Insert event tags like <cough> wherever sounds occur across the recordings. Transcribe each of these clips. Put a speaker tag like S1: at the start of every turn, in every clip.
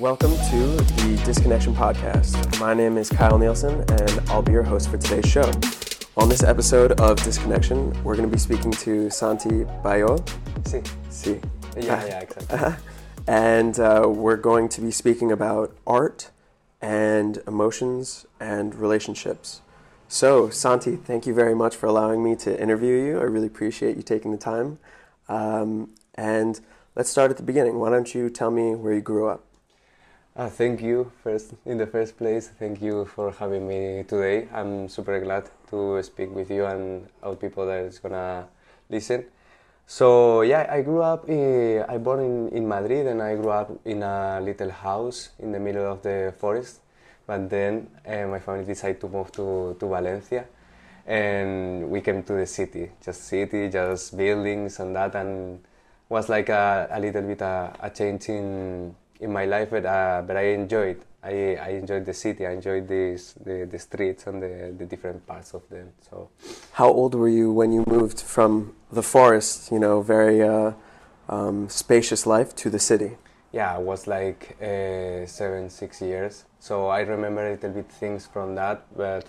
S1: Welcome to the Disconnection Podcast. My name is Kyle Nielsen, and I'll be your host for today's show. On this episode of Disconnection, we're going to be speaking to Santi Bayo.
S2: Sí.
S1: Si.
S2: Yeah, yeah, <laughs> exactly.
S1: And uh, we're going to be speaking about art and emotions and relationships. So, Santi, thank you very much for allowing me to interview you. I really appreciate you taking the time. Um, and let's start at the beginning. Why don't you tell me where you grew up?
S2: Uh, thank you first in the first place. Thank you for having me today. I'm super glad to speak with you and all people that is gonna listen. So yeah, I grew up. In, I born in, in Madrid and I grew up in a little house in the middle of the forest. But then uh, my family decided to move to, to Valencia, and we came to the city. Just city, just buildings and that, and was like a, a little bit a, a change in in my life, but uh, but I enjoyed. I, I enjoyed the city. I enjoyed this the, the streets and the, the different parts of them. So
S1: How old were you when you moved from the forest, you know, very uh, um, spacious life, to the city?
S2: yeah, I was like uh, seven six years. So I remember a little bit things from that, but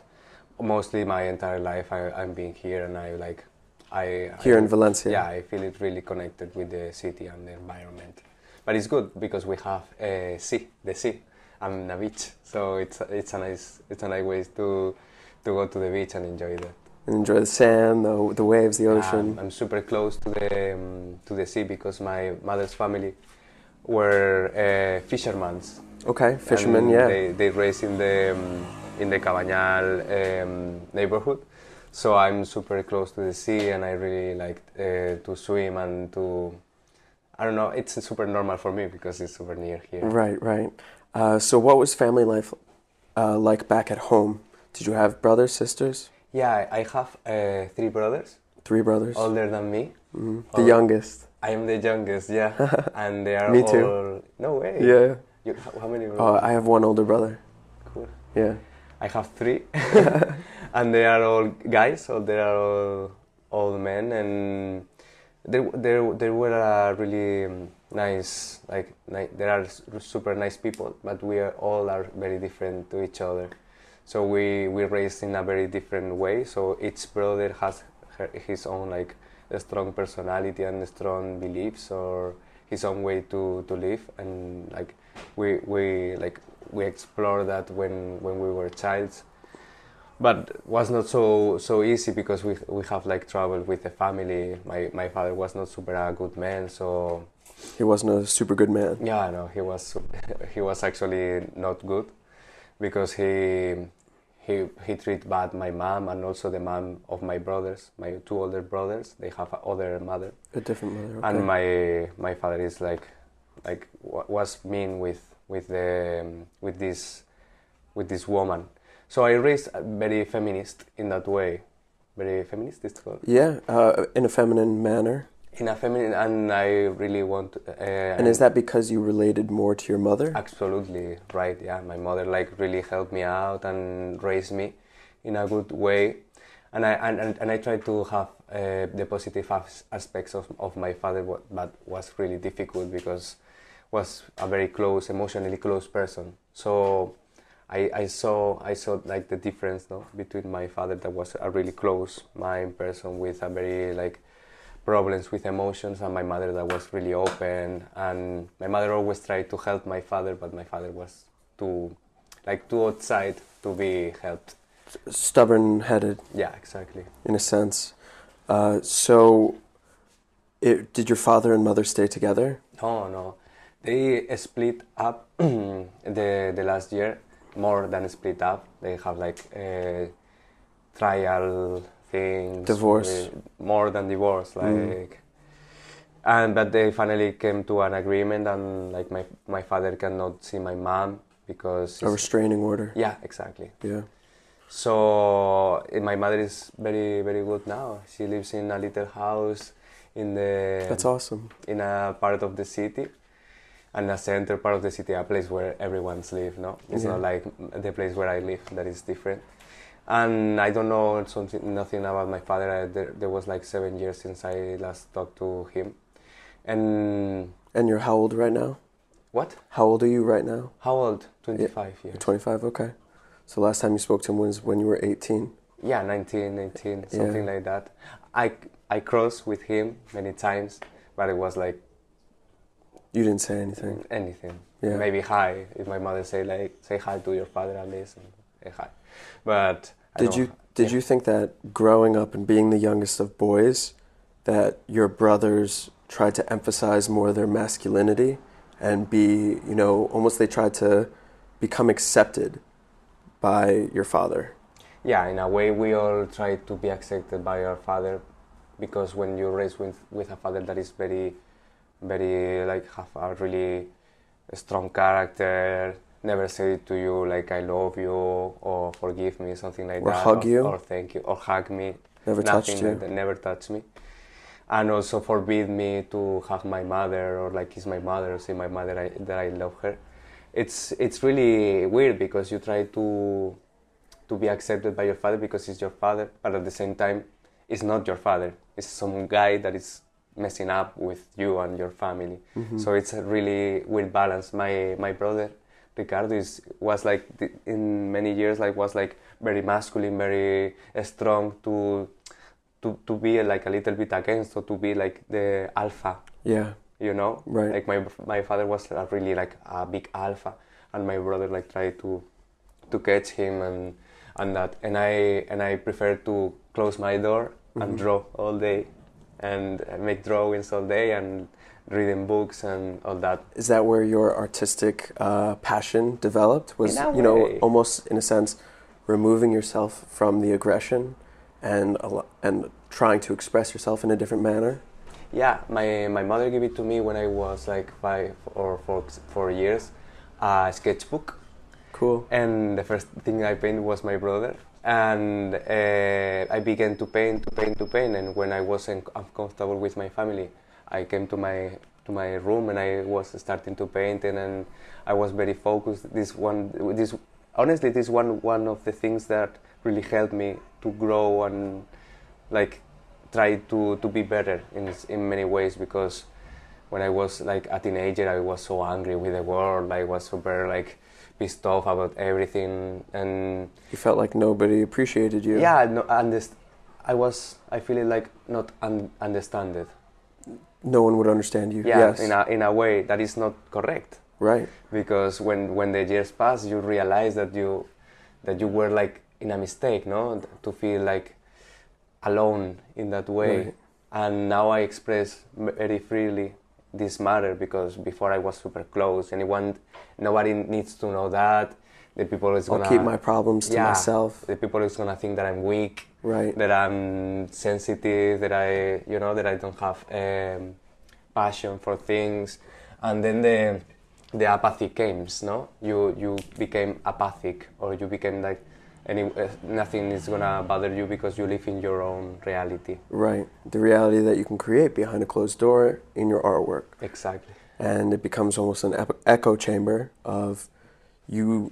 S2: mostly my entire life I, I'm being here and I like I
S1: Here
S2: I,
S1: in Valencia?
S2: Yeah, I feel it really connected with the city and the environment. But it's good because we have uh, sea, the sea, and a beach. So it's it's a nice it's a nice way to to go to the beach and enjoy that.
S1: And enjoy the sand, the, the waves, the ocean.
S2: Um, I'm super close to the um, to the sea because my mother's family were uh, fishermen.
S1: okay, fishermen,
S2: and
S1: yeah.
S2: They, they race in the um, in the Cabañal um, neighborhood, so I'm super close to the sea, and I really like uh, to swim and to. I don't know. It's super normal for me because it's super near here.
S1: Right, right. Uh, so, what was family life uh, like back at home? Did you have brothers, sisters?
S2: Yeah, I have uh, three brothers,
S1: Three brothers?
S2: older than me.
S1: Mhm. The youngest.
S2: I am the youngest, yeah, <laughs> and they are
S1: Me too.
S2: No way.
S1: Yeah.
S2: You, how- many?
S1: Uh,
S2: brothers?
S1: I have one older brother.
S2: Cool.
S1: Yeah.
S2: I have three, <laughs> <laughs> and they are all guys, so they are all old men, and they they they were a really nice, like ni- they are super nice people, but we are all are very different to each other. So we we raised in a very different way. So each brother has her, his own like strong personality and strong beliefs or his own way to, to live and like we we like we explore that when when we were childs but was not so so easy because we we have like trouble with the family my my father was not super a good man so
S1: He wasn't a super good man.
S2: yeah no he was <laughs> he was actually not good because he he he treat bad my mom and also the mom of my brothers my two older brothers they have a other mother
S1: A different mother. Okay.
S2: and my my father is like like wa- was mean with with the with this with this woman so i raised very feminist in that way. Very feminist it's called?
S1: Yeah, uh, in a feminine manner.
S2: in a feminine and i really want uh,
S1: And is that because you related more to your mother?
S2: absolutely right yeah. My mother like really helped me out and raised me in a good way. And i and, and, and i tried to have uh, the positive as- aspects of, of my father but was really difficult because was a very close emotionally close person. So I, I saw I saw like the difference no between my father that was a really close mind person with a very like problems with emotions and my mother that was really open. And my mother always tried to help my father but my father was too like too outside to be helped.
S1: Stubborn headed,
S2: yeah exactly.
S1: In a sense. Uh, so, it, did your father and mother stay together?
S2: no no. They split up <clears throat> the the last year more than split up they have like a trial things
S1: Divorce.
S2: more than divorce like
S1: Mm.
S2: and but they finally came to an agreement and like my my father cannot see my mom because
S1: A restraining order.
S2: yeah exactly
S1: Yeah.
S2: so eh, my mother is very very good now she lives in a little house in the
S1: That's awesome.
S2: in a part of the city and a center part of the city a place where everyone's live no it's
S1: Yeah.
S2: not like the place where i live that is different and i don't know something nothing about my father I, there, there was like seven years since i last talked to him and
S1: And you're how old right now?
S2: What?
S1: How old are you right now?
S2: How old? 25
S1: You're
S2: years.
S1: 25. Okay. So last time you spoke to him was when you were 18.
S2: Yeah, 19, 18,
S1: Yeah.
S2: something like that. I, I crossed with him many times, but it was like
S1: You didn't say anything.
S2: anything.
S1: Yeah.
S2: Maybe hi, if my mother say like, say hi to your father at least, and say hi. But I
S1: Did you did
S2: yeah.
S1: you think that growing up and being the youngest of boys, that your brothers tried to emphasize more their masculinity and be, you know, almost they tried to become accepted by your father?
S2: yeah in a way we all try to be accepted by our father because when you're raised with, with a father that is very very like have a really strong character never say to you like i love you or forgive me something like
S1: Or
S2: that
S1: hug
S2: or,
S1: you?
S2: or thank you or hug me
S1: Never
S2: nothing
S1: touched you.
S2: that, never touched me and also forbid me to hug my mother or like kiss my mother or say my mother I, that i love her it's it's really weird because you try to to be accepted by your father because he's your father, but at the same time, it's not your father. It's some guy that is messing up with you and your family.
S1: Mm-hmm.
S2: So it's a really weird balance. My my brother Ricardo is was like in many years like was like very masculine, very strong to to to be like a little bit against or to be like the alpha
S1: Yeah.
S2: you know
S1: Right.
S2: like my my father was a really like a big alpha and my brother like tried to to catch him and and that and i and i prefer to close my door
S1: Mm-hmm.
S2: and draw all day and make drawings all day and reading books and all that
S1: Is that where your artistic uh, passion developed? Was you know almost in a sense removing yourself from the aggression and and trying to express yourself in a different manner?
S2: yeah my my mother gave it to me when i was like five or four four years a sketchbook
S1: Cool.
S2: and the first thing I painted was my brother. And uh, I began to paint, to paint, to paint. And when I wasn't uncomfortable with my family, I came to my to my room and I was starting to paint. And, and I was very focused. This one, this honestly, this one one of the things that really helped me to grow and like try to to be better in in many ways because when I was like a teenager, I was so angry with the world. I was super like pissed off about everything, and
S1: You felt like nobody appreciated you.
S2: yeah, no, underst- I was. I feel it like not un- understand it.
S1: No one would understand you.
S2: Yeah,
S1: yes.
S2: in a in a way that is not correct
S1: right.
S2: because when when the years pass, you realize that you that you were like in a mistake, no, to feel like alone in that way.
S1: Right.
S2: And now I express very freely this matter because before I was super close. Anyone, nobody needs to know that. The people is gonna I'll
S1: keep my problems to
S2: yeah,
S1: myself.
S2: The people is gonna think that I'm weak,
S1: Right.
S2: that I'm sensitive, that I, you know, that I don't have um, passion for things, and then the the apathy came. No, you you became apathic, or you became like any uh, nothing is gonna bother you because you live in your own reality.
S1: Right. The reality that you can create behind a closed door in your artwork.
S2: Exactly.
S1: And it becomes almost an echo chamber of you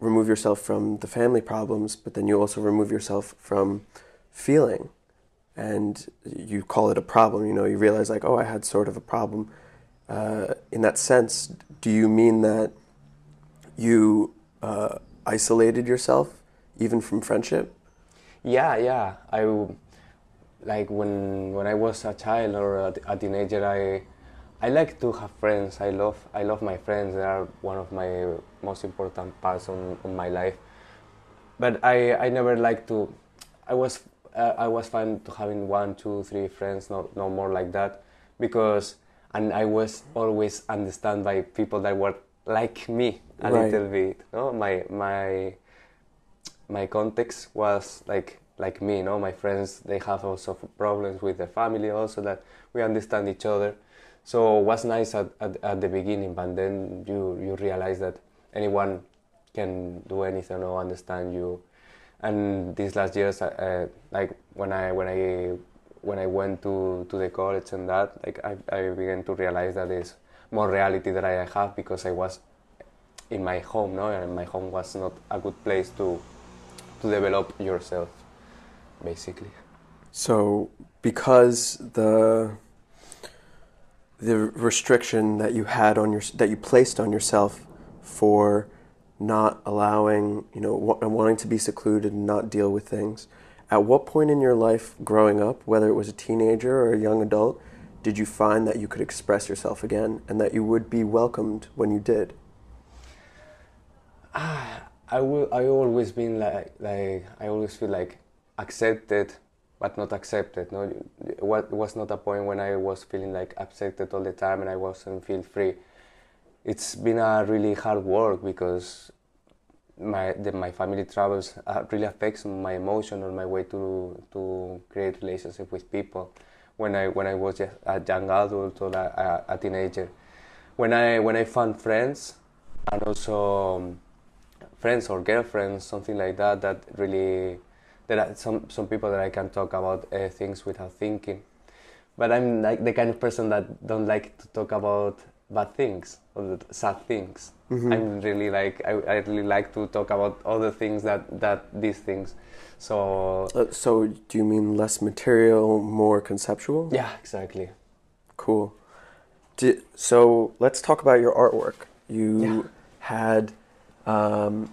S1: remove yourself from the family problems, but then you also remove yourself from feeling. And you call it a problem, you know, you realize, like, oh, I had sort of a problem. Uh, in that sense, do you mean that you uh, isolated yourself even from friendship?
S2: Yeah, yeah. I like when when I was a child or a, a teenager. I I like to have friends. I love I love my friends. They are one of my most important parts on, on my life. But I I never like to. I was uh, I was fine to having one, two, three friends. No no more like that, because and I was always understand by people that were like me a
S1: Right.
S2: little bit. No, my my my context was like like me, no. My friends they have also problems with their family, also that we understand each other. So it was nice at, at, at the beginning, but then you you realize that anyone can do anything or understand you. And these last years, uh, like when I when I when I went to, to the college and that, like I, I began to realize that there's more reality that I have because I was in my home, no, and my home was not a good place to to develop yourself, basically.
S1: So, because the the restriction that you had on your that you placed on yourself for not allowing, you know, wanting to be secluded and not deal with things. At what point in your life growing up, whether it was a teenager or a young adult, did you find that you could express yourself again and that you would be welcomed when you did?
S2: Ah, I will. I always been like like I always feel like accepted, but not accepted. No, what was not a point when I was feeling like accepted all the time and I wasn't feel free. It's been a really hard work because my the, my family travels uh, really affects my emotion or my way to to create relationship with people. When I when I was a young adult or a, a, teenager, when I when I found friends and also. Um, friends or girlfriends, something like that, that really there are some some people that I can talk about uh, things without thinking. But I'm like the kind of person that don't like to talk about bad things or sad things. Mm-hmm. I'm really like I, I really like to talk about other things that that these things. So
S1: uh, so do you mean less material, more conceptual?
S2: Yeah, exactly.
S1: Cool. Did, so let's talk about your artwork. You yeah. had um,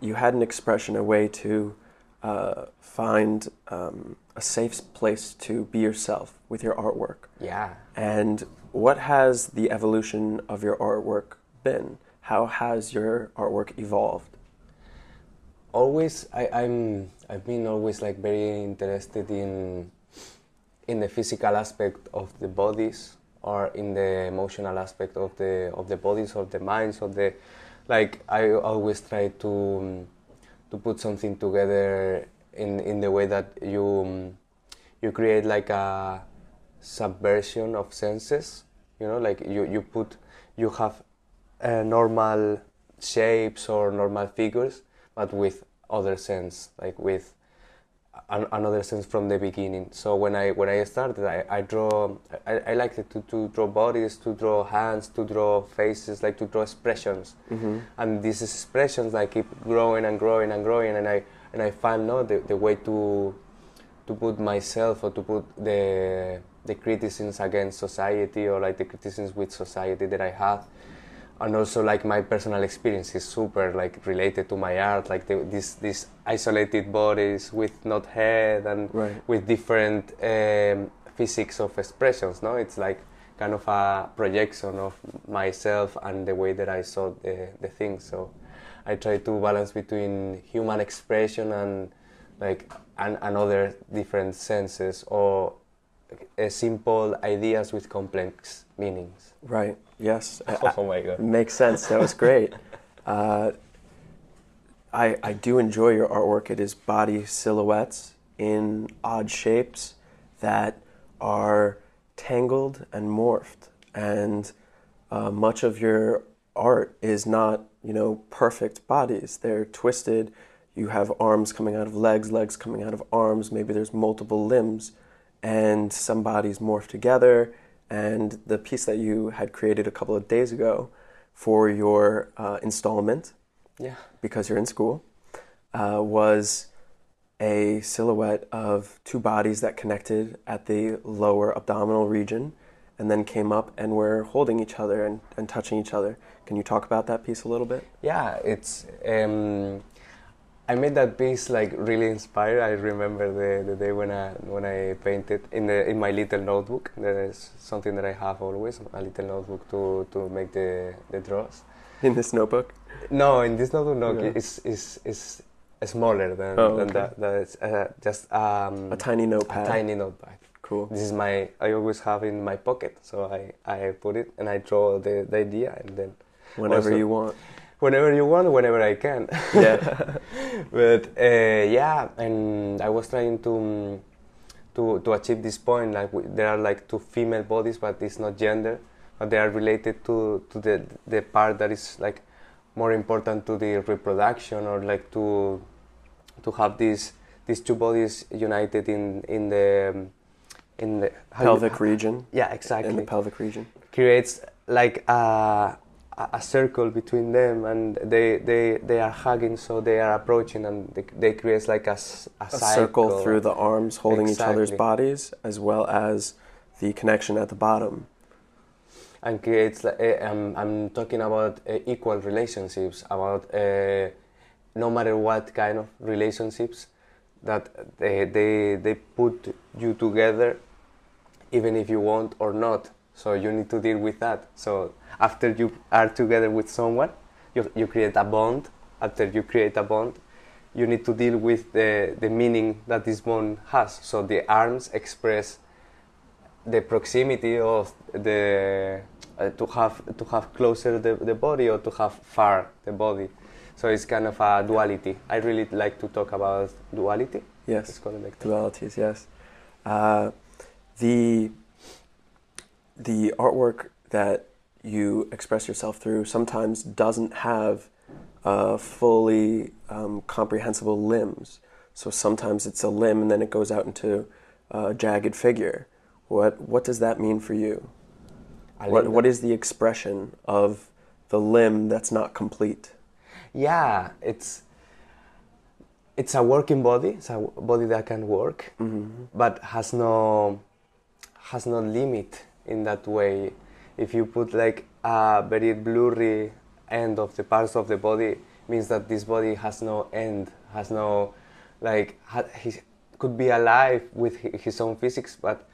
S1: you had an expression, a way to uh, find um, a safe place to be yourself with your artwork.
S2: Yeah.
S1: And what has the evolution of your artwork been? How has your artwork evolved?
S2: Always, I, I'm. I've been always like very interested in in the physical aspect of the bodies or in the emotional aspect of the of the bodies or the minds of the like I always try to to put something together in in the way that you you create like a subversion of senses you know like you you put you have uh, normal shapes or normal figures but with other sense like with an, another sense from the beginning. So when I when I started, I, I draw. I, I like to, to draw bodies, to draw hands, to draw faces, like to draw expressions. Mm-hmm. And these expressions like keep growing and growing and growing, and I and I find no the, the way to to put myself or to put the the criticisms against society or like the criticisms with society that I have and also like my personal experience is super like related to my art like the, these isolated bodies with not head and right. with different um, physics of expressions no? It's like kind of a projection of myself and the way that i saw the, the things so i try to balance between human expression and like and, and other different senses or uh, simple ideas with complex meanings.
S1: Right Yes. <laughs>
S2: Oh my god.
S1: Makes sense. That was great. <laughs> uh, I I do enjoy your artwork. It is body silhouettes in odd shapes that are tangled and morphed, and uh, much of your art is not you know perfect bodies. They're twisted. You have arms coming out of legs, legs coming out of arms. Maybe there's multiple limbs, and some bodies morph together and the piece that you had created a couple of days ago for your uh, installment,
S2: yeah,
S1: because you're in school, uh, was a silhouette of two bodies that connected at the lower abdominal region and then came up and were holding each other and, and touching each other. Can you talk about that piece a little bit?
S2: Yeah, it's um, I made that piece like really inspired. I remember the, the day when I when I painted in the in my little notebook. There is something that I have always a little notebook to, to make the, the draws.
S1: In this notebook?
S2: No, in this notebook, no, yeah. it's, it's, it's smaller than, oh, than that. That's uh, just um,
S1: a tiny notepad.
S2: A tiny notepad.
S1: Cool.
S2: This is my I always have in my pocket, so I, I put it and I draw the, the idea and then
S1: whenever you want
S2: whenever you want, whenever I can.
S1: Yeah. <laughs>
S2: but uh, yeah, and I was trying to um, to to achieve this point. Like we, there are like two female bodies, but it's not gender, but they are related to to the the part that is like more important to the reproduction or like to to have these these two bodies united in in the in the
S1: pelvic you, region.
S2: Yeah, exactly.
S1: In the pelvic region
S2: creates like a a circle between them and they, they, they are hugging so they are approaching and they, they create like a, a, a
S1: circle through the arms holding exactly. each other's bodies as well as the connection at the bottom.
S2: And creates like, um, I'm talking about uh, equal relationships about uh, no matter what kind of relationships that they, they they put you together even if you want or not so you need to deal with that so after you are together with someone you, you create a bond after you create a bond you need to deal with the, the meaning that this bond has so the arms express the proximity of the uh, to have to have closer the, the body or to have far the body so it's kind of a duality i really like to talk about duality
S1: Yes.
S2: It's called like.
S1: Dualities, yes. Uh, the the artwork that you express yourself through sometimes doesn't have uh, fully um, comprehensible limbs. So sometimes it's a limb and then it goes out into a jagged figure. What what does that mean for you? What what is the expression of the limb that's not complete?
S2: yeah it's it's a working body it's a body that can work but has no has no limit in that way. If you put like a very blurry end of the parts of the body means that this body has no end has no like ha- he could be alive with his own physics but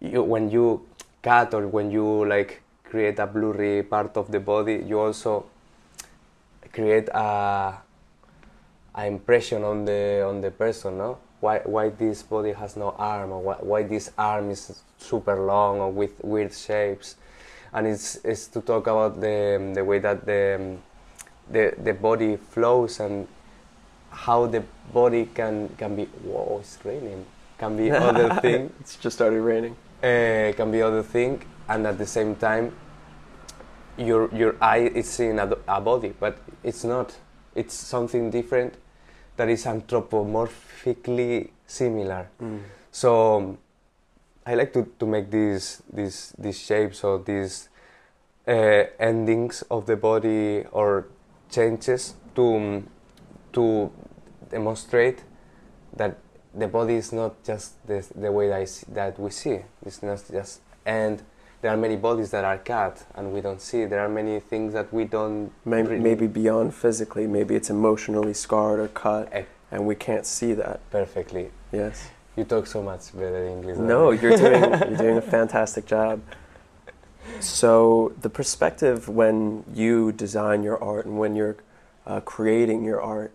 S2: you, when you cut or when you like create a blurry part of the body you also create a, a impression on the on the person no why why this body has no arm or why, why this arm is super long or with weird shapes. And it's it's to talk about the the way that the the the body flows and how the body can can be whoa it's raining. Can be other <laughs> thing.
S1: It's just started raining.
S2: uh, can be other thing and at the same time your your eye is seeing a, a body but it's not. It's something different that is anthropomorphically similar. So um, i like to, to make these these these shapes or these uh, endings of the body or changes to to demonstrate that the body is not just the, the way that, I see, that we see. It's not just and there are many bodies that are cut and we don't see. There are many things that we don't
S1: Maybe,
S2: really-
S1: maybe beyond physically, maybe it's emotionally scarred or cut,
S2: Eh,
S1: and we can't see that.
S2: perfectly.
S1: Yes.
S2: You talk so much better English.
S1: No,
S2: me.
S1: you're doing <laughs> you're doing a fantastic job. So the perspective when you design your art and when you're uh, creating your art,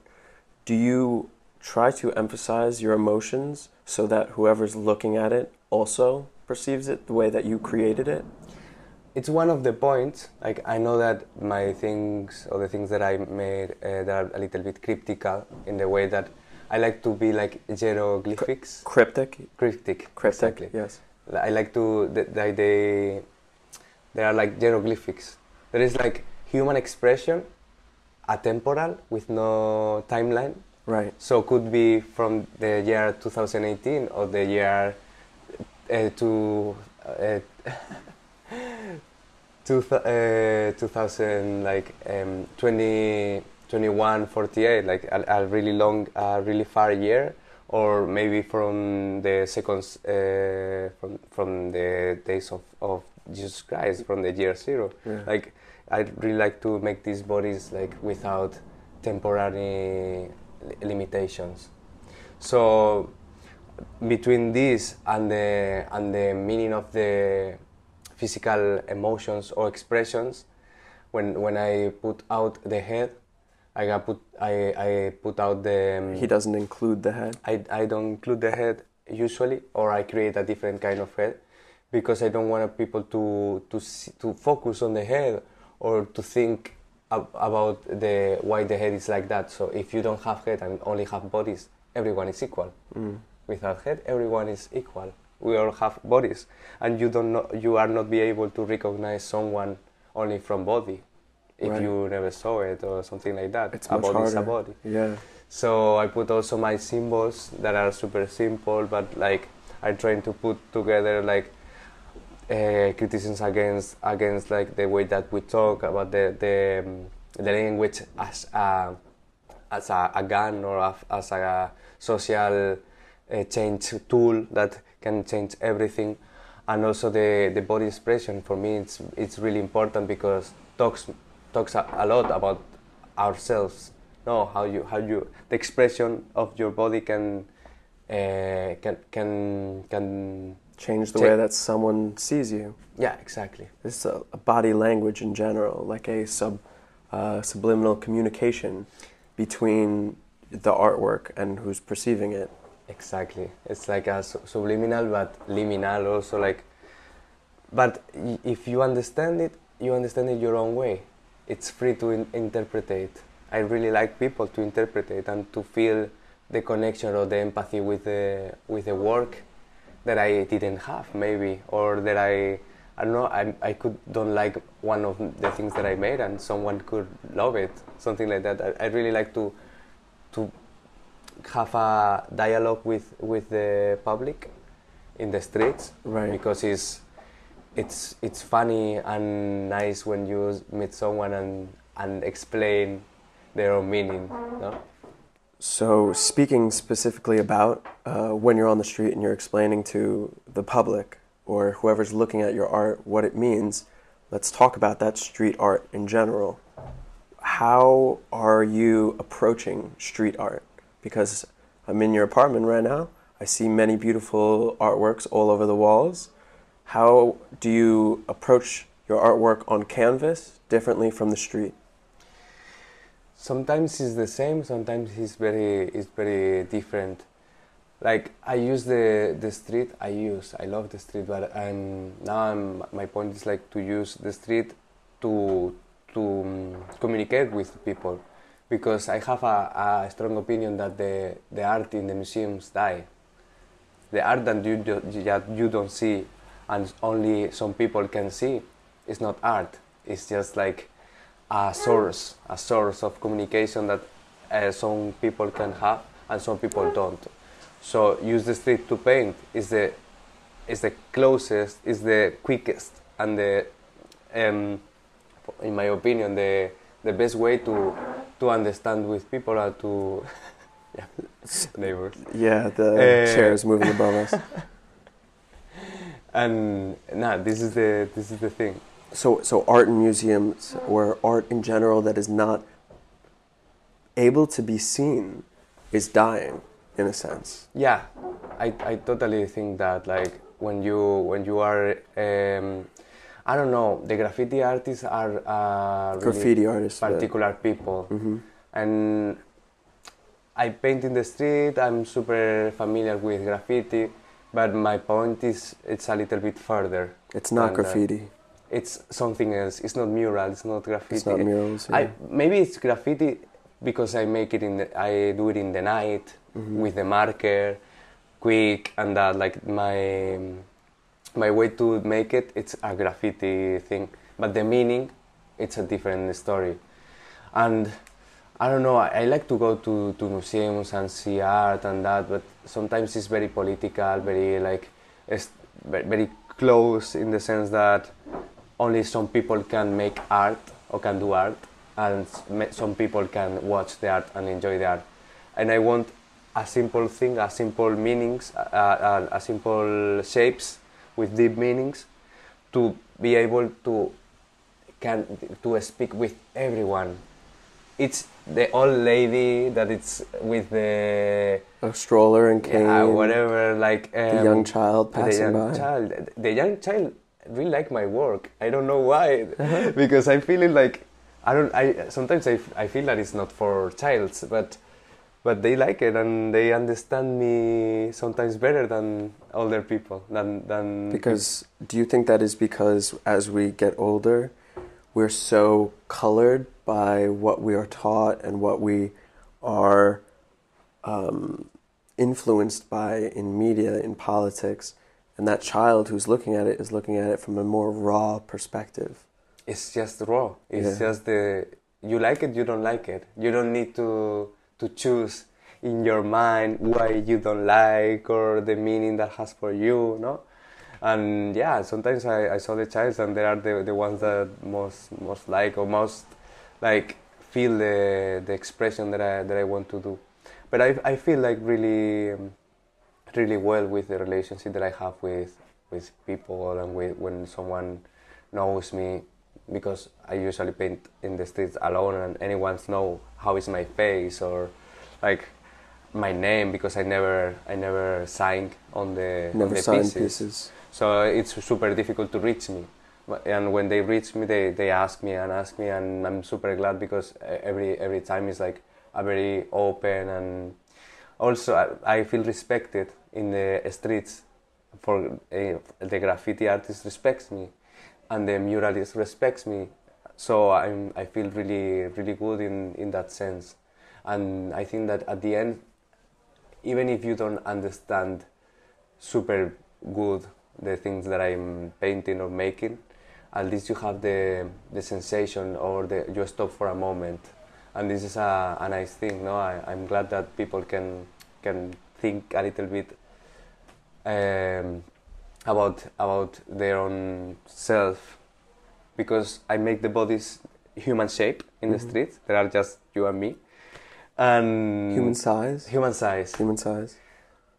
S1: do you try to emphasize your emotions so that whoever's looking at it also perceives it the way that you created it?
S2: it's one of the points. Like I know that my things or the things that I made uh, that are a little bit cryptical in the way that I like to be like hieroglyphics.
S1: Cryptic,
S2: Cryptic.
S1: cryptic.
S2: Exactly.
S1: Yes.
S2: I like to that they, they they are like hieroglyphics. There is like human expression, atemporal with no timeline.
S1: Right.
S2: So could be from the year 2018 or the year uh, to uh, <laughs> two, uh, 2000 like um, 20 21 48 like a, a really long a really far year or maybe from the seconds uh, from from the days of, of Jesus Christ from the year zero
S1: Yeah.
S2: like I really like to make these bodies like without temporary limitations. So between this and the and the meaning of the physical emotions or expressions, when when I put out the head, I got put I, I put out the um,
S1: He doesn't include the head.
S2: I, I don't include the head usually, or I create a different kind of head because I don't want people to to to focus on the head or to think ab- about the why the head is like that. So if you don't have head and only have bodies, everyone is equal.
S1: Mm.
S2: Without head, everyone is equal. We all have bodies, and you don't know, you are not be able to recognize someone only from body if
S1: Right.
S2: you never saw it or something like that.
S1: It's
S2: a
S1: much
S2: body is a body.
S1: Yeah.
S2: So I put also my symbols that are super simple, but like I'm trying to put together like uh, criticisms against against like the way that we talk about the the, um, the language as a as a, a gun or a, as a social uh, change tool that can change everything, and also the, the body expression for me it's it's really important because talks talks a, a lot about ourselves no how you how you the expression of your body can uh, can can can
S1: Change the way that someone sees you.
S2: yeah exactly
S1: It's a, a body language in general, like a sub uh, subliminal communication between the artwork and who's perceiving it.
S2: Exactly. It's like a su- subliminal but liminal also like but if you understand it, you understand it your own way. It's free to in- interpret it. I really like people to interpret it and to feel the connection or the empathy with the with the work that I didn't have maybe or that I I don't know I, I could don't like one of the things that I made and someone could love it something like that I, I really like to to have a dialogue with with the public in the streets
S1: Right.
S2: because it's it's it's funny and nice when you meet someone and and explain their own meaning no
S1: So, speaking specifically about uh, when you're on the street and you're explaining to the public or whoever's looking at your art what it means, let's talk about that street art in general. How are you approaching street art? Because I'm in your apartment right now. I see many beautiful artworks all over the walls. How do you approach your artwork on canvas differently from the street?
S2: sometimes it's the same sometimes it's very it's very different like i use the the street i use i love the street but i'm now i'm my point is like to use the street to to um, communicate with people because i have a, a strong opinion that the the art in the museums die. The art that you do, that you don't see and only some people can see is not art. It's just like a source a source of communication that uh, some people can have and some people don't. So use the street to paint is the is the closest is the quickest and the um, in my opinion the the best way to to understand with people are to <laughs> yeah, neighbors
S1: Yeah, the
S2: Eh.
S1: chairs moving above us. <laughs>
S2: and nah this is the this is the thing
S1: So, so art in museums or art in general that is not able to be seen is dying, in a sense.
S2: Yeah, I, I totally think that like when you when you are um, I don't know the graffiti artists are uh, really
S1: Graffiti artists. but-
S2: particular people
S1: Mhm.
S2: and I paint in the street. I'm super familiar with graffiti, but my point is it's a little bit further.
S1: It's not graffiti.
S2: It's something else. It's not mural. It's not graffiti.
S1: It's not murals.
S2: I maybe it's graffiti because I make it in the, I do it in the night
S1: Mhm.
S2: with the marker, quick and that like my my way to make it it's a graffiti thing, but the meaning it's a different story, and I don't know. I, I like to go to, to museums and see art and that, but sometimes it's very political, very like very close in the sense that only some people can make art or can do art, and some people can watch the art and enjoy the art. And I want a simple thing, a simple meanings, a simple shapes with deep meanings, to be able to can to speak with everyone. It's the old lady that it's with the
S1: A stroller and cane.
S2: yeah, whatever like um,
S1: The young child passing the
S2: young
S1: by.
S2: child the young child really like my work i don't know why <laughs> because i feel it like i don't i sometimes I, I feel that it's not for childs but but they like it and they understand me sometimes better than older people than than
S1: Because do you think that is because as we get older, we're so colored by what we are taught and what we are um, influenced by in media, in politics, and that child who's looking at it is looking at it from a more raw perspective.
S2: it's just raw it's
S1: Yeah.
S2: just the you like it you don't like it you don't need to to choose in your mind why you don't like or the meaning that has for you no? And yeah sometimes i, I saw the childs and they are the, the ones that most most like or most like feel the the expression that i that i want to do. But i i feel like really really well with the relationship that i have with with people and with, when someone knows me because I usually paint in the streets alone and anyone know how is my face or like my name because I never I never signed on the
S1: Never
S2: on the pieces.
S1: pieces.
S2: So it's super difficult to reach me. And when they reach me, they, they ask me and ask me, and I'm super glad because every every time is like a very open and also I, I feel respected in the streets. For uh, the graffiti artist respects me, and the muralist respects me. So I'm I feel really really good in in that sense, and I think that at the end, even if you don't understand super good the things that I'm painting or making, at least you have the the sensation or the you stop for a moment, and this is a, a nice thing. No, I, I'm glad that people can can think a little bit um, about about their own self, because I make the bodies human shape in the
S1: Mhm.
S2: streets. There are just you and me, and
S1: Human size.
S2: human size
S1: Human size.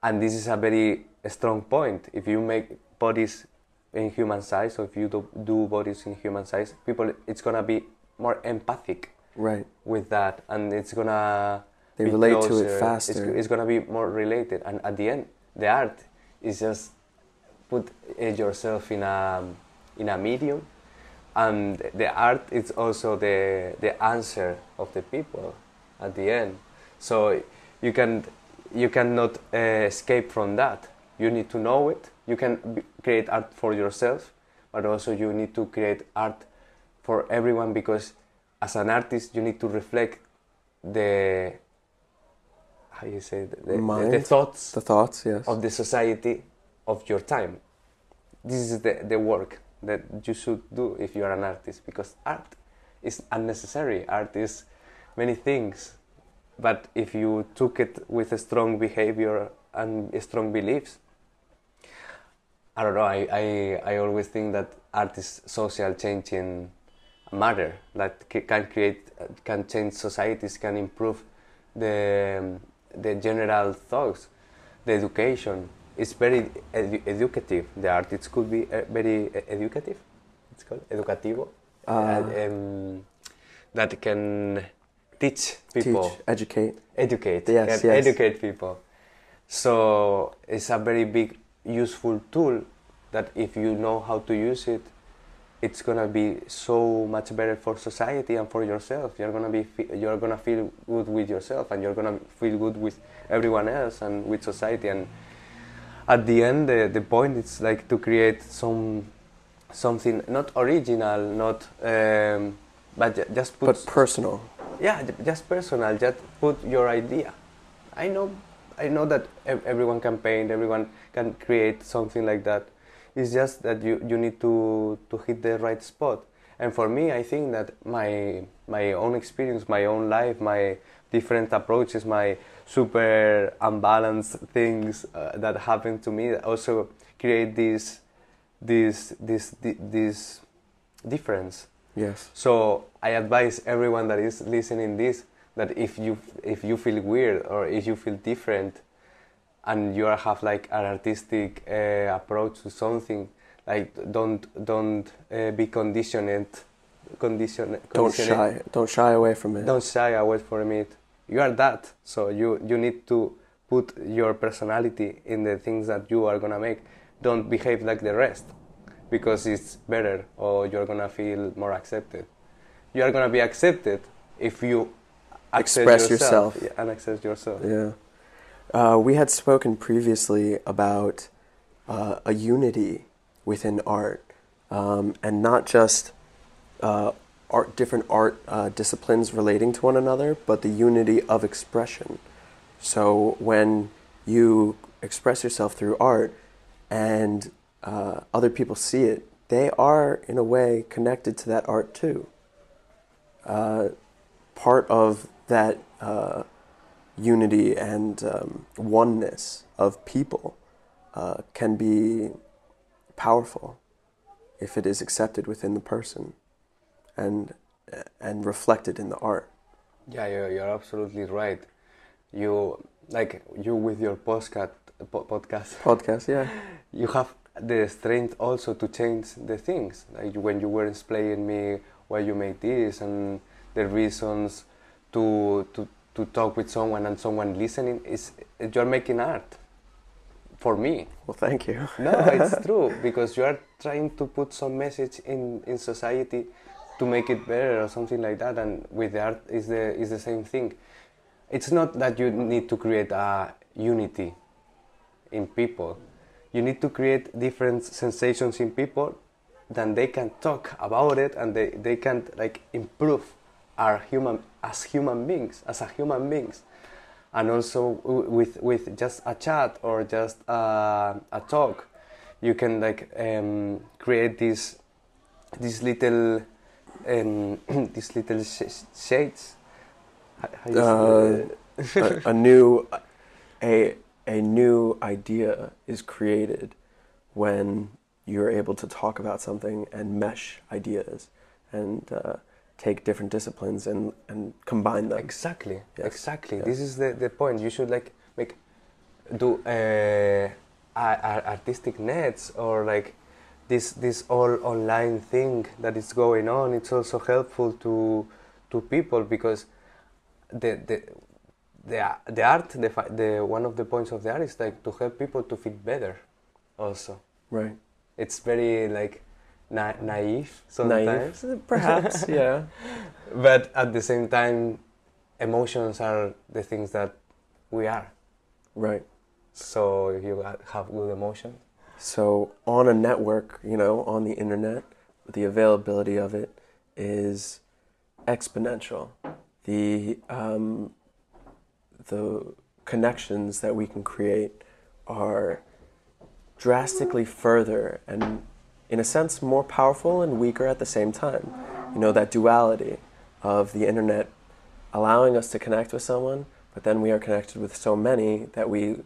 S2: and this is a very strong point if you make bodies in human size or if you do, do bodies in human size people it's gonna be more empathic
S1: Right.
S2: with that and it's gonna
S1: They
S2: be
S1: relate to
S2: closer.
S1: it
S2: it's,
S1: faster.
S2: it's gonna be more related and at the end the art is just put uh, yourself in a in a medium and the art is also the the answer of the people at the end. So you can you cannot uh, escape from that. You need to know it. You can create art for yourself but also you need to create art for everyone because as an artist you need to reflect the how you say the, the, the, thoughts
S1: The thoughts, yes.
S2: of the society of your time. This is the, the work that you should do if you are an artist because art is unnecessary. Art is many things. But if you took it with a strong behavior and strong beliefs, I don't know, I, I, I always think that art is social changing matter that can create, can change societies, can improve the, the general thoughts, the education. It's very edu- educative. The art it could be uh, very uh, educative. It's called educativo.
S1: Uh,
S2: Uh, um, that can teach people,
S1: Teach, educate.
S2: educate,
S1: Yes, yes.
S2: educate people. So it's a very big, useful tool that if you know how to use it, it's gonna be so much better for society and for yourself. You're gonna be, you're gonna feel good with yourself, and you're gonna feel good with everyone else and with society. And at the end, the, the point is like to create some something not original, not um, but just put
S1: But personal.
S2: yeah, just personal. Just put your idea. I know, I know that everyone can paint, everyone can create something like that. It's just that you, you need to, to hit the right spot. And for me, I think that my my own experience, my own life, my different approaches, my super unbalanced things uh, that happen to me also create this this this this difference.
S1: Yes.
S2: So I advise everyone that is listening this that if you if you feel weird or if you feel different, and you have like an artistic uh, approach to something, like don't don't uh, be conditioned, condition.
S1: Don't shy. Don't shy away from it.
S2: Don't shy away from it. You are that, so you you need to put your personality in the things that you are gonna make. Don't behave like the rest, because it's better, or you're gonna feel more accepted. You are gonna be accepted if you
S1: Express yourself.
S2: yeah, and accept yourself.
S1: Yeah. Uh, we had spoken previously about uh, a unity within art, um, and not just uh, art, different art uh, disciplines relating to one another, but the unity of expression. So when you express yourself through art, and uh, other people see it, they are in a way connected to that art too. Uh, part of that. Uh, unity and um, oneness of people uh, can be powerful if it is accepted within the person and and reflected in the art.
S2: Yeah, you're, you're absolutely right. You like you with your postcard po- podcast.
S1: Podcast, yeah. <laughs>
S2: you have the strength also to change the things. Like when you were explaining me why you made this and the reasons to to to talk with someone and someone listening is you're making art for me.
S1: Well, thank you.
S2: No, it's <laughs> true because you are trying to put some message in in society to make it better or something like that. And with the art is the is the same thing. It's not that you need to create a unity in people. You need to create different sensations in people, then they can talk about it and they, they can like improve our human as human beings, as a human beings and also with with just a chat or just uh, a talk, you can like um, create these these little um, <clears throat> these little sh- shades. How, how you
S1: Uh, a, <laughs> a new a a new idea is created when you're able to talk about something and mesh ideas and uh, take different disciplines and, and combine them.
S2: exactly,
S1: Yes,
S2: exactly.
S1: yes.
S2: This is the, the point. You should like make do uh, artistic nets or like this this all online thing that is going on. It's also helpful to to people because the the the, the art the, the one of the points of the art is like to help people to feel better also
S1: Right.
S2: it's very like na- naive sometimes
S1: Naive, perhaps. <laughs> yeah.
S2: but at the same time emotions are the things that we are
S1: Right.
S2: so if you have good emotions
S1: So on a network, you know, on the internet, the availability of it is exponential. The um, the connections that we can create are drastically further and, in a sense, more powerful and weaker at the same time. You know that duality of the internet allowing us to connect with someone, but then we are connected with so many that we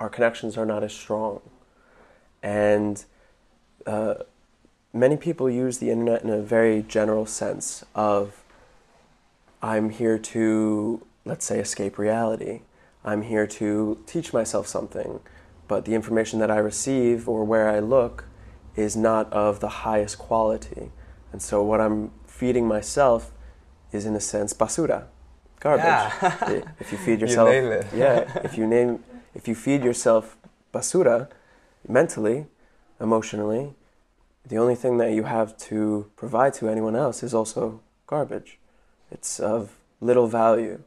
S1: our connections are not as strong and uh, many people use the internet in a very general sense of i'm here to let's say escape reality i'm here to teach myself something but the information that i receive or where i look is not of the highest quality and so what i'm feeding myself is in a sense basura garbage
S2: Yeah.
S1: if you feed <laughs> yourself
S2: it.
S1: yeah if you name if you feed yourself basura mentally, emotionally, the only thing that you have to provide to anyone else is also garbage. It's of little value.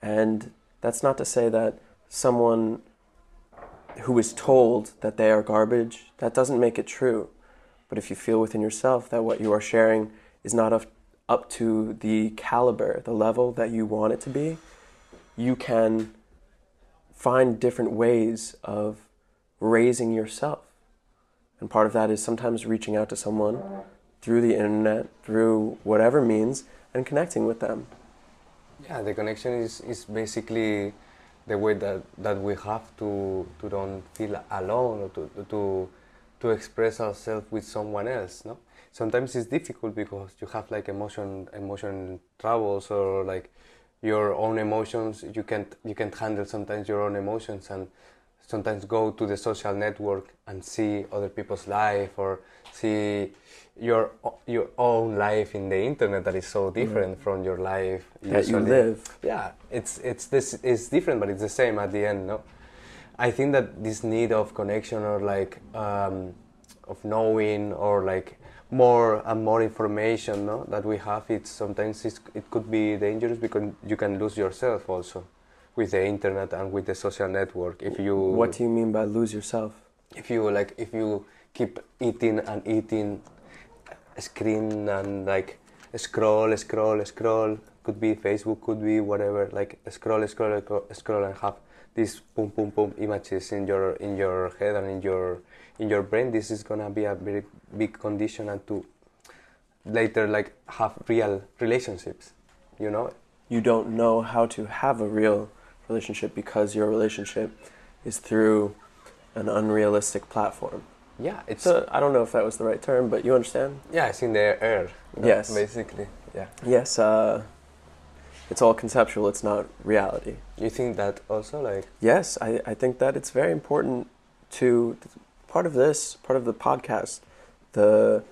S1: And that's not to say that someone who is told that they are garbage, that doesn't make it true. But if you feel within yourself that what you are sharing is not up, up to the caliber, the level that you want it to be, you can find different ways of raising yourself. And part of that is sometimes reaching out to someone through the internet, through whatever means, and connecting with them.
S2: yeah the connection is, is basically the way that, that we have to to don't feel alone or to to to express ourselves with someone else no sometimes it's difficult because you have like emotion emotion troubles or like your own emotions you can't you can't handle sometimes your own emotions and sometimes go to the social network and see other people's life or see your your own life in the internet that is so different from your life
S1: That you live.
S2: yeah it's it's this it's different but it's the same at the end no? I think that this need of connection or like um, of knowing or like more and more information no that we have it's sometimes it's, it could be dangerous because you can lose yourself also with the internet and with the social network if you
S1: What do you mean by lose yourself?
S2: if you like if you keep eating and eating screen and like scroll scroll scroll could be facebook could be whatever like scroll scroll scroll, scroll and have these boom boom boom images in your in your head and in your in your brain this is gonna be a very big condition and to later like have real relationships you know
S1: You don't know how to have a real relationship because your relationship is through an unrealistic platform.
S2: yeah it's
S1: So I don't know if that was the right term, but you understand?
S2: yeah it's in the air
S1: Yes.
S2: basically yeah
S1: Yes. Uh, it's all conceptual. It's not reality.
S2: You think that also, like
S1: Yes, I, I think that it's very important to part of this, part of the podcast, the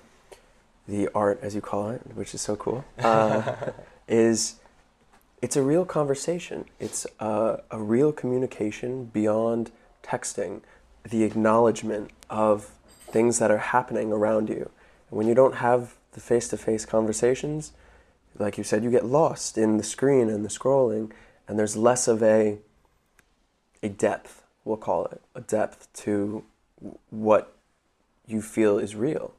S1: the art, as you call it, which is so cool, uh, <laughs> is it's a real conversation. It's a, a real communication beyond texting, the acknowledgement of things that are happening around you. And when you don't have the face to face conversations, like you said, you get lost in the screen and the scrolling, and there's less of a a depth, we'll call it, a depth to what you feel is real.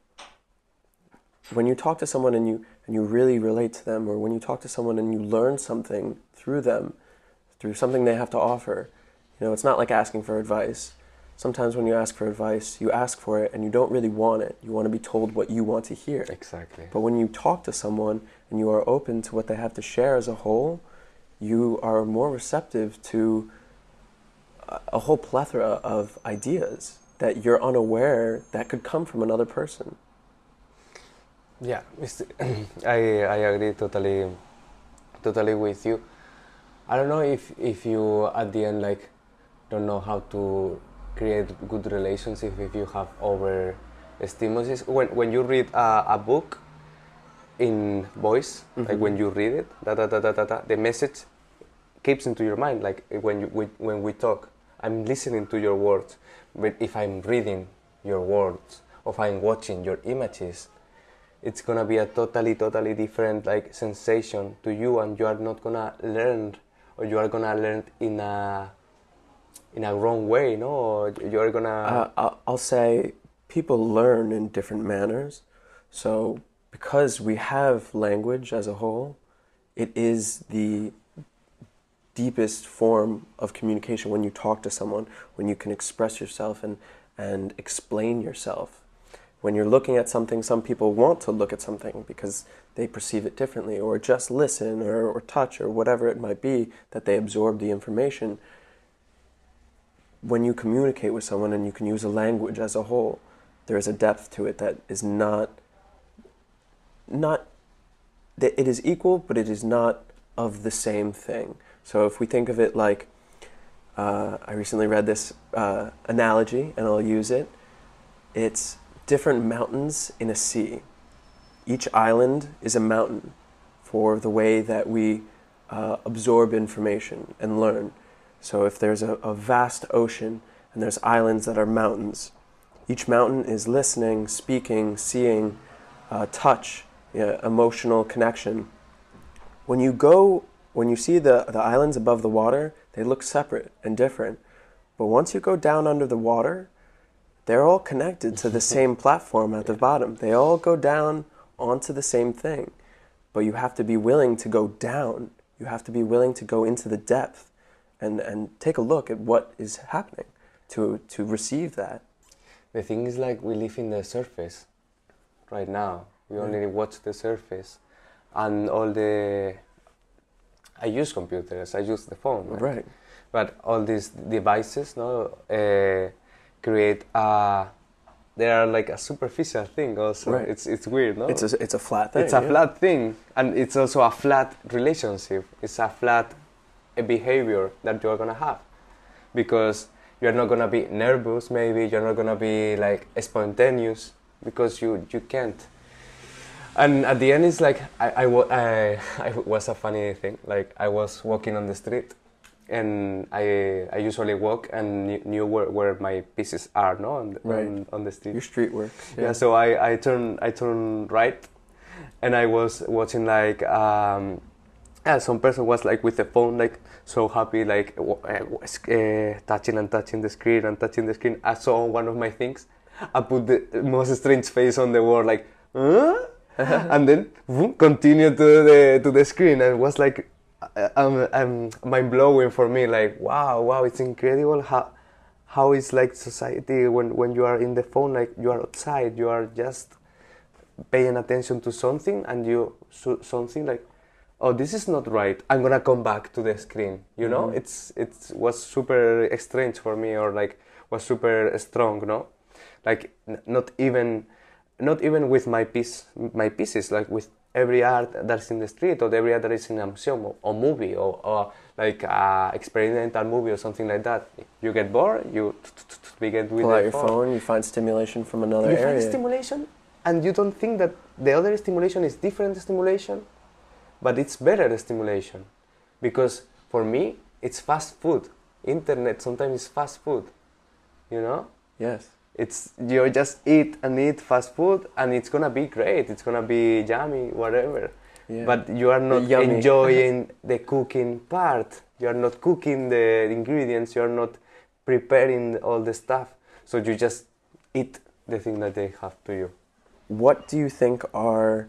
S1: When you talk to someone and you and you really relate to them, or when you talk to someone and you learn something through them, through something they have to offer, you know, it's not like asking for advice. Sometimes when you ask for advice, you ask for it and you don't really want it. You want to be told what you want to hear.
S2: exactly.
S1: But when you talk to someone and you are open to what they have to share as a whole, you are more receptive to a- whole plethora of ideas that you're unaware that could come from another person.
S2: Yeah, <clears throat> I I agree totally, totally with you. I don't know if if you at the end like don't know how to create good relationship if you have over stimulus. When when you read a, a book in voice, like mm-hmm. when you read it, da, da, da, da, da, da, the message keeps into your mind. Like when you we, when we talk, I'm listening to your words. But if I'm reading your words, or if I'm watching your images, it's gonna be a totally totally different like sensation to you and you are not gonna learn or you are gonna learn in a in a wrong way no you are gonna
S1: Uh, I'll say people learn in different manners. So, because we have language as a whole, it is the deepest form of communication when you talk to someone, when you can express yourself and, and explain yourself. When you're looking at something, some people want to look at something because they perceive it differently, or just listen, or, or touch, or whatever it might be that they absorb the information when you communicate with someone and you can use a language as a whole, there is a depth to it that is not not that it is equal, but it is not of the same thing. So if we think of it like uh, I recently read this uh, analogy, and I'll use it. It's different mountains in a sea. Each island is a mountain for the way that we uh, absorb information and learn. So if there's a, a vast ocean and there's islands that are mountains, each mountain is listening, speaking, seeing, uh, touch, emotional connection. When you go, when you see the, the islands above the water, they look separate and different. But once you go down under the water, they're all connected to the same platform at the bottom. They all go down onto the same thing. But you have to be willing to go down. You have to be willing to go into the depth and, and take a look at what is happening to, to receive that.
S2: the thing is like we live in the surface right now we only watch the surface and all the i use computers i use the phone
S1: Right.
S2: but all these devices no uh, create a they are like a superficial thing also
S1: Right.
S2: it's it's weird no
S1: It's a, it's a flat thing.
S2: it's a
S1: yeah.
S2: flat thing and it's also a flat relationship it's a flat uh, behavior that you're gonna have because you're not gonna be nervous maybe you're not gonna be like spontaneous because you you can't and at the end it's like I, I, I, <laughs> I was a funny thing like i was walking on the street and i i usually walk and knew- where, where my pieces are no on, the-
S1: Right.
S2: on, on the street
S1: Your street work.
S2: yeah. so I, I turn I turn right, and I was watching like um, yeah, some person was like with the phone like so happy like w- uh, uh, touching and touching the screen and touching the screen. I saw one of my things. I put the most strange face on the wall like, huh? <laughs> and then boom, continue to the to the screen and it was like um, um, mind blowing for me. Like wow, wow, it's incredible how how is like society when when you are in the phone like you are outside you are just paying attention to something and you so, something like oh this is not right i'm gonna come back to the screen you know
S1: Mhm.
S2: it's it was super strange for me or like was super strong no like n- not even not even with my piece my pieces like with every art that's in the street or every art that is in a museum or, or movie or, or like a experimental movie or something like that. You get bored, you begin with
S1: Pull out your phone, you find stimulation from another
S2: you
S1: area.
S2: find stimulation and you don't think that the other stimulation is different stimulation but it's better stimulation because for me it's fast food internet sometimes is fast food you know
S1: yes.
S2: It's you just eat and eat fast food and it's gonna be great it's gonna be yummy whatever
S1: Yeah.
S2: but you are not
S1: Yummy.
S2: enjoying <laughs> the cooking part you are not cooking the ingredients you are not preparing all the stuff so you just eat the thing that they have to you
S1: what do you think are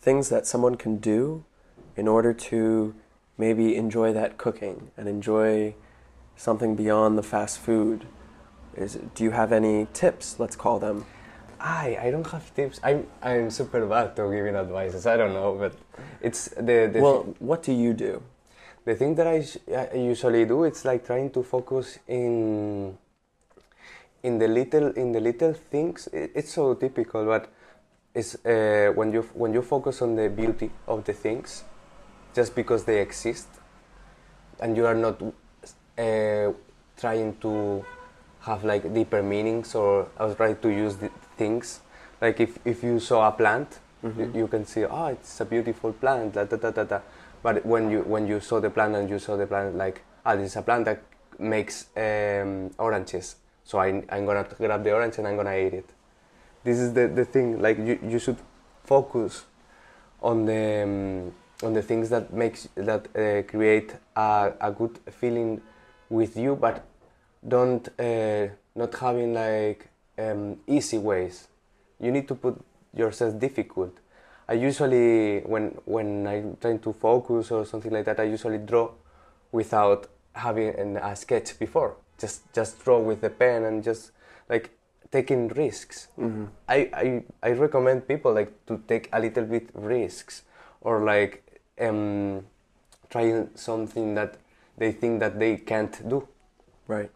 S1: things that someone can do in order to maybe enjoy that cooking and enjoy something beyond the fast food? Is do you have any tips? Let's call them.
S2: I I don't have tips. I'm I'm super bad to giving advices. I don't know, but it's the the,
S1: well, what do you do?
S2: the thing that I usually do. It's like trying to focus in in the little in the little things. It, it's so typical, but it's uh, when you when you focus on the beauty of the things, just because they exist, and you are not uh, trying to have like deeper meanings or I was trying to use the things. Like if, if you saw a plant, you, you can see, oh, it's a beautiful plant, da, da, da, da, da. But when you when you saw the plant and you saw the plant like, ah, this is a plant that makes um, oranges, so I, I'm gonna grab the orange and I'm gonna eat it. This is the, the thing. Like you, you should focus on the um, on the things that makes that uh, create a, a good feeling with you, but don't uh, not having like um, easy ways. You need to put yourself difficult. I usually when when I'm trying to focus or something like that, I usually draw without having an, a sketch before. Just just draw with the pen and just like taking risks.
S1: Mm-hmm.
S2: I, I I recommend people like to take a little bit risks or like um, trying something that they think that they can't do.
S1: Right.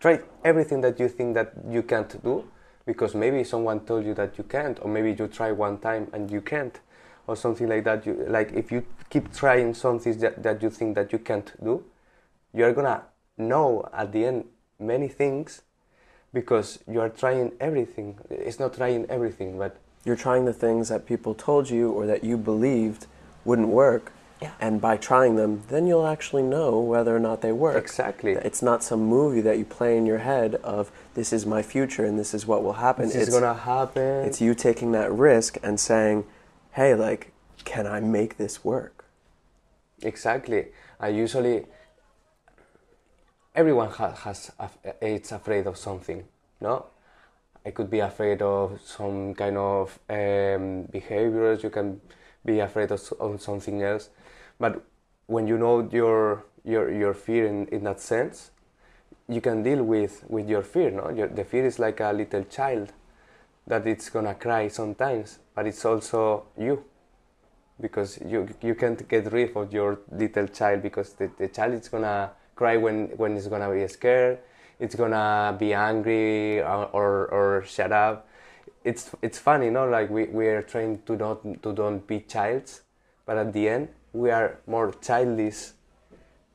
S2: Try everything that you think that you can't do because maybe someone told you that you can't or maybe you try one time and you can't or something like that you like if you keep trying something that, that you think that you can't do you're gonna know at the end many things because you are trying everything it's not trying everything but
S1: You're trying the things that people told you or that you believed wouldn't work.
S2: Yeah.
S1: And by trying them, then you'll actually know whether or not they work.
S2: exactly
S1: It's not some movie that you play in your head of this is my future and this is what will happen.
S2: this
S1: it's,
S2: is gonna happen
S1: it's you taking that risk and saying, hey, like, can I make this work?
S2: Exactly. I usually everyone ha- has it's afraid of something. No, I could be afraid of some kind of um, behaviors. You can be afraid of, of something else, but when you know your your your fear in, in that sense, you can deal with with your fear. No, your, the fear is like a little child that it's gonna cry sometimes, but it's also you. Because you you can't get rid of your little child because the, the child is gonna cry when when it's gonna be scared it's gonna be angry or or, or shut up it's it's funny no like we, we are trained to not to don't be childs but at the end we are more childish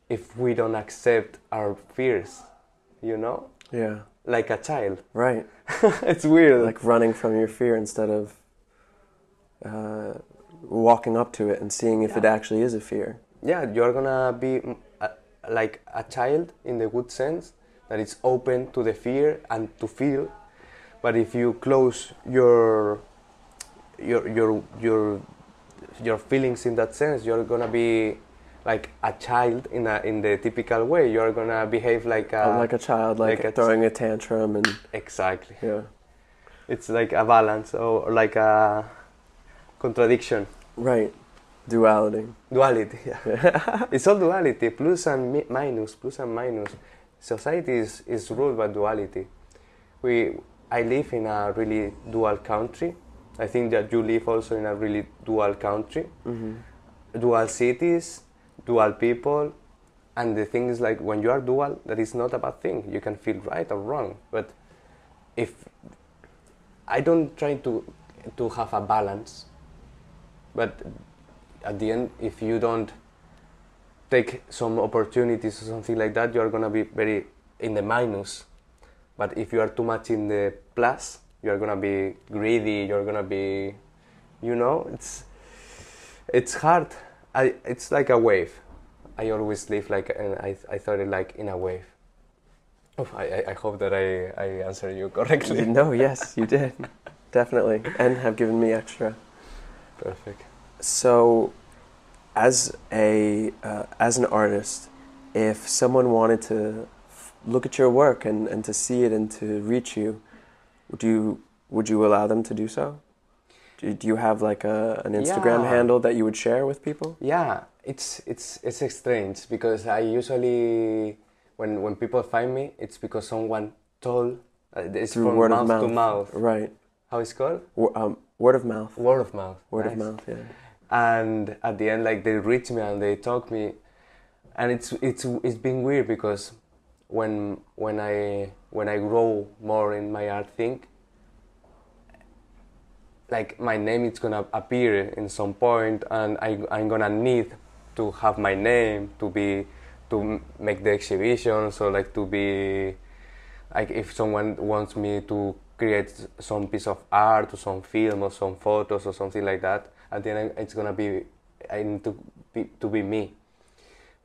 S2: if we don't accept our fears you know
S1: Yeah.
S2: like a child
S1: Right. <laughs>
S2: it's weird
S1: Like running from your fear instead of uh, walking up to it and seeing if it actually is a fear.
S2: yeah you're gonna be a, like a child in the good sense that it's open to the fear and to feel but if you close your your your your your feelings in that sense you're gonna be like a child in a in the typical way you're gonna behave like a oh,
S1: like a child, like,
S2: like a-
S1: throwing a tantrum and
S2: exactly
S1: yeah.
S2: it's like a balance or like a contradiction
S1: Right. Duality.
S2: Duality, yeah. <laughs> it's all duality, plus and mi- minus, plus and minus. Society is, is ruled by duality. We, I live in a really dual country. I think that you live also in a really dual country.
S1: hmm
S2: Dual cities, dual people. And the thing is like when you are dual, that is not a bad thing. You can feel right or wrong. But if I don't try to, to have a balance, but at the end, if you don't take some opportunities or something like that, you are gonna be very in the minus. But if you are too much in the plus, you are gonna be greedy. You're gonna be, you know, it's it's hard. I it's like a wave. I always live like and I I thought it like in a wave. Oh, I I- hope that I I answered you correctly. <laughs>
S1: no, yes, you did. Definitely. And have given me extra.
S2: Perfect.
S1: So, as a uh, as an artist, if someone wanted to look at your work and, and to see it and to reach you, would you would you allow them to do so? Do, do you have like a an Instagram
S2: Yeah.
S1: handle that you would share with people?
S2: Yeah, it's it's it's strange because I usually when when people find me, it's because someone told. Uh, it's
S1: Through
S2: from
S1: word
S2: mouth,
S1: of mouth.
S2: to mouth.
S1: Right.
S2: How it's called?
S1: Wo- um, word of mouth.
S2: Word of mouth.
S1: Word of mouth. Yeah.
S2: and at the end like they reach me and they talk me and it's it's it's been weird because when when i when i grow more in my art thing like my name is gonna appear in some point and I, i'm gonna need to have my name to be to make the exhibition. So like to be like if someone wants me to create some piece of art or some film or some photos or something like that at the end it's gonna be i need to be to be me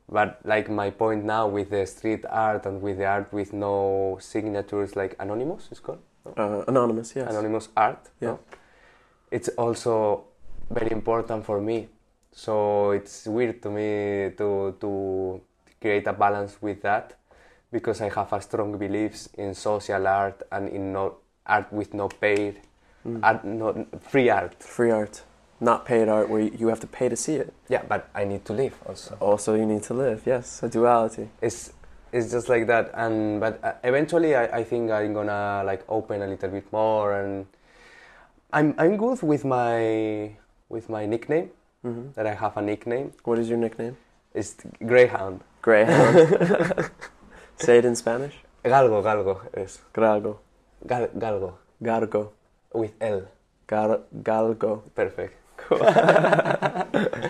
S2: but like my point now with the street art and with the art with no signatures like anonymous is called
S1: Uh, anonymous. Yes.
S2: anonymous art
S1: Yeah.
S2: no? it's also very important for me so it's weird to me to to create a balance with that because i have a strong beliefs in social art and in no art with no paid
S1: Mm.
S2: art not free art
S1: Free art, not paid art, where you have to pay to see it.
S2: yeah but i need to live also
S1: Also, you need to live. Yes, a duality.
S2: it's it's just like that and but uh, eventually I, I think i'm gonna like open a little bit more and i'm i'm good with my with my nickname
S1: hmm
S2: that i have a nickname
S1: What is your nickname?
S2: it's greyhound
S1: Greyhound. <laughs> <laughs> Say it in Spanish.
S2: galgo galgo is
S1: Galgo.
S2: Gal, galgo
S1: Gargo.
S2: with l
S1: Gar- galgo.
S2: perfect <laughs>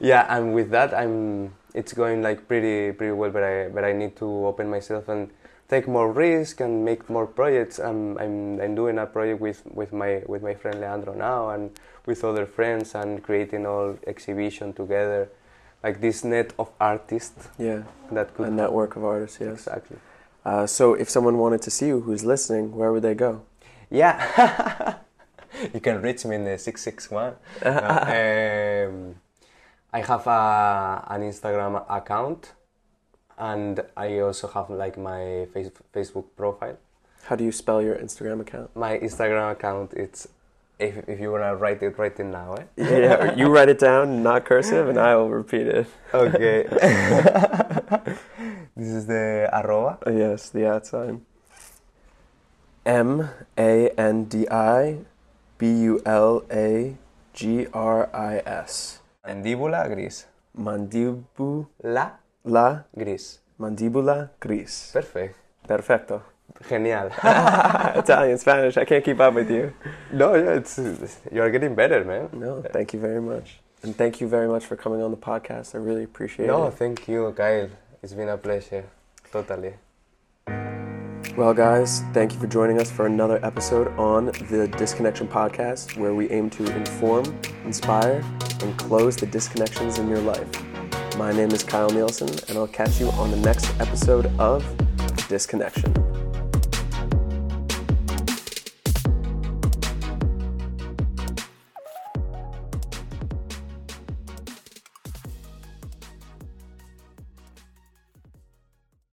S2: yeah and with that i'm it's going like pretty pretty well but i but i need to open myself and take more risk and make more projects i'm i'm, I'm doing a project with with my with my friend leandro now and with other friends and creating all exhibition together like this net of artists
S1: Yeah,
S2: that could
S1: a network of artists. Yes.
S2: exactly
S1: Uh, so, if someone wanted to see you who's listening, where would they go?
S2: Yeah. <laughs> <laughs> you can reach me in the 661. No, um, I have a, an Instagram account and I also have like my face, Facebook profile.
S1: How do you spell your Instagram account?
S2: My Instagram account it's if, if you wanna write it right in now, eh?
S1: yeah, you <laughs> write it down, not cursive, and I will repeat it.
S2: Okay. <laughs> this is the arroba.
S1: Yes, the at sign. M A N D I B U L A G R I S.
S2: Mandíbula gris.
S1: Mandibula
S2: La gris.
S1: mandibula gris.
S2: Perfect.
S1: Perfecto.
S2: Genial. <laughs>
S1: Italian, Spanish. I can't keep up with you.
S2: no, yeah, it's you're getting better, man.
S1: No, thank you very much. And thank you very much for coming on the podcast. I really appreciate
S2: No,
S1: it.
S2: No, thank you, Kyle. It's been a pleasure. Totally.
S1: Well, guys, thank you for joining us for another episode on the Disconnection Podcast, where we aim to inform, inspire, and close the disconnections in your life. My name is Kyle Nielsen, and I'll catch you on the next episode of Disconnection.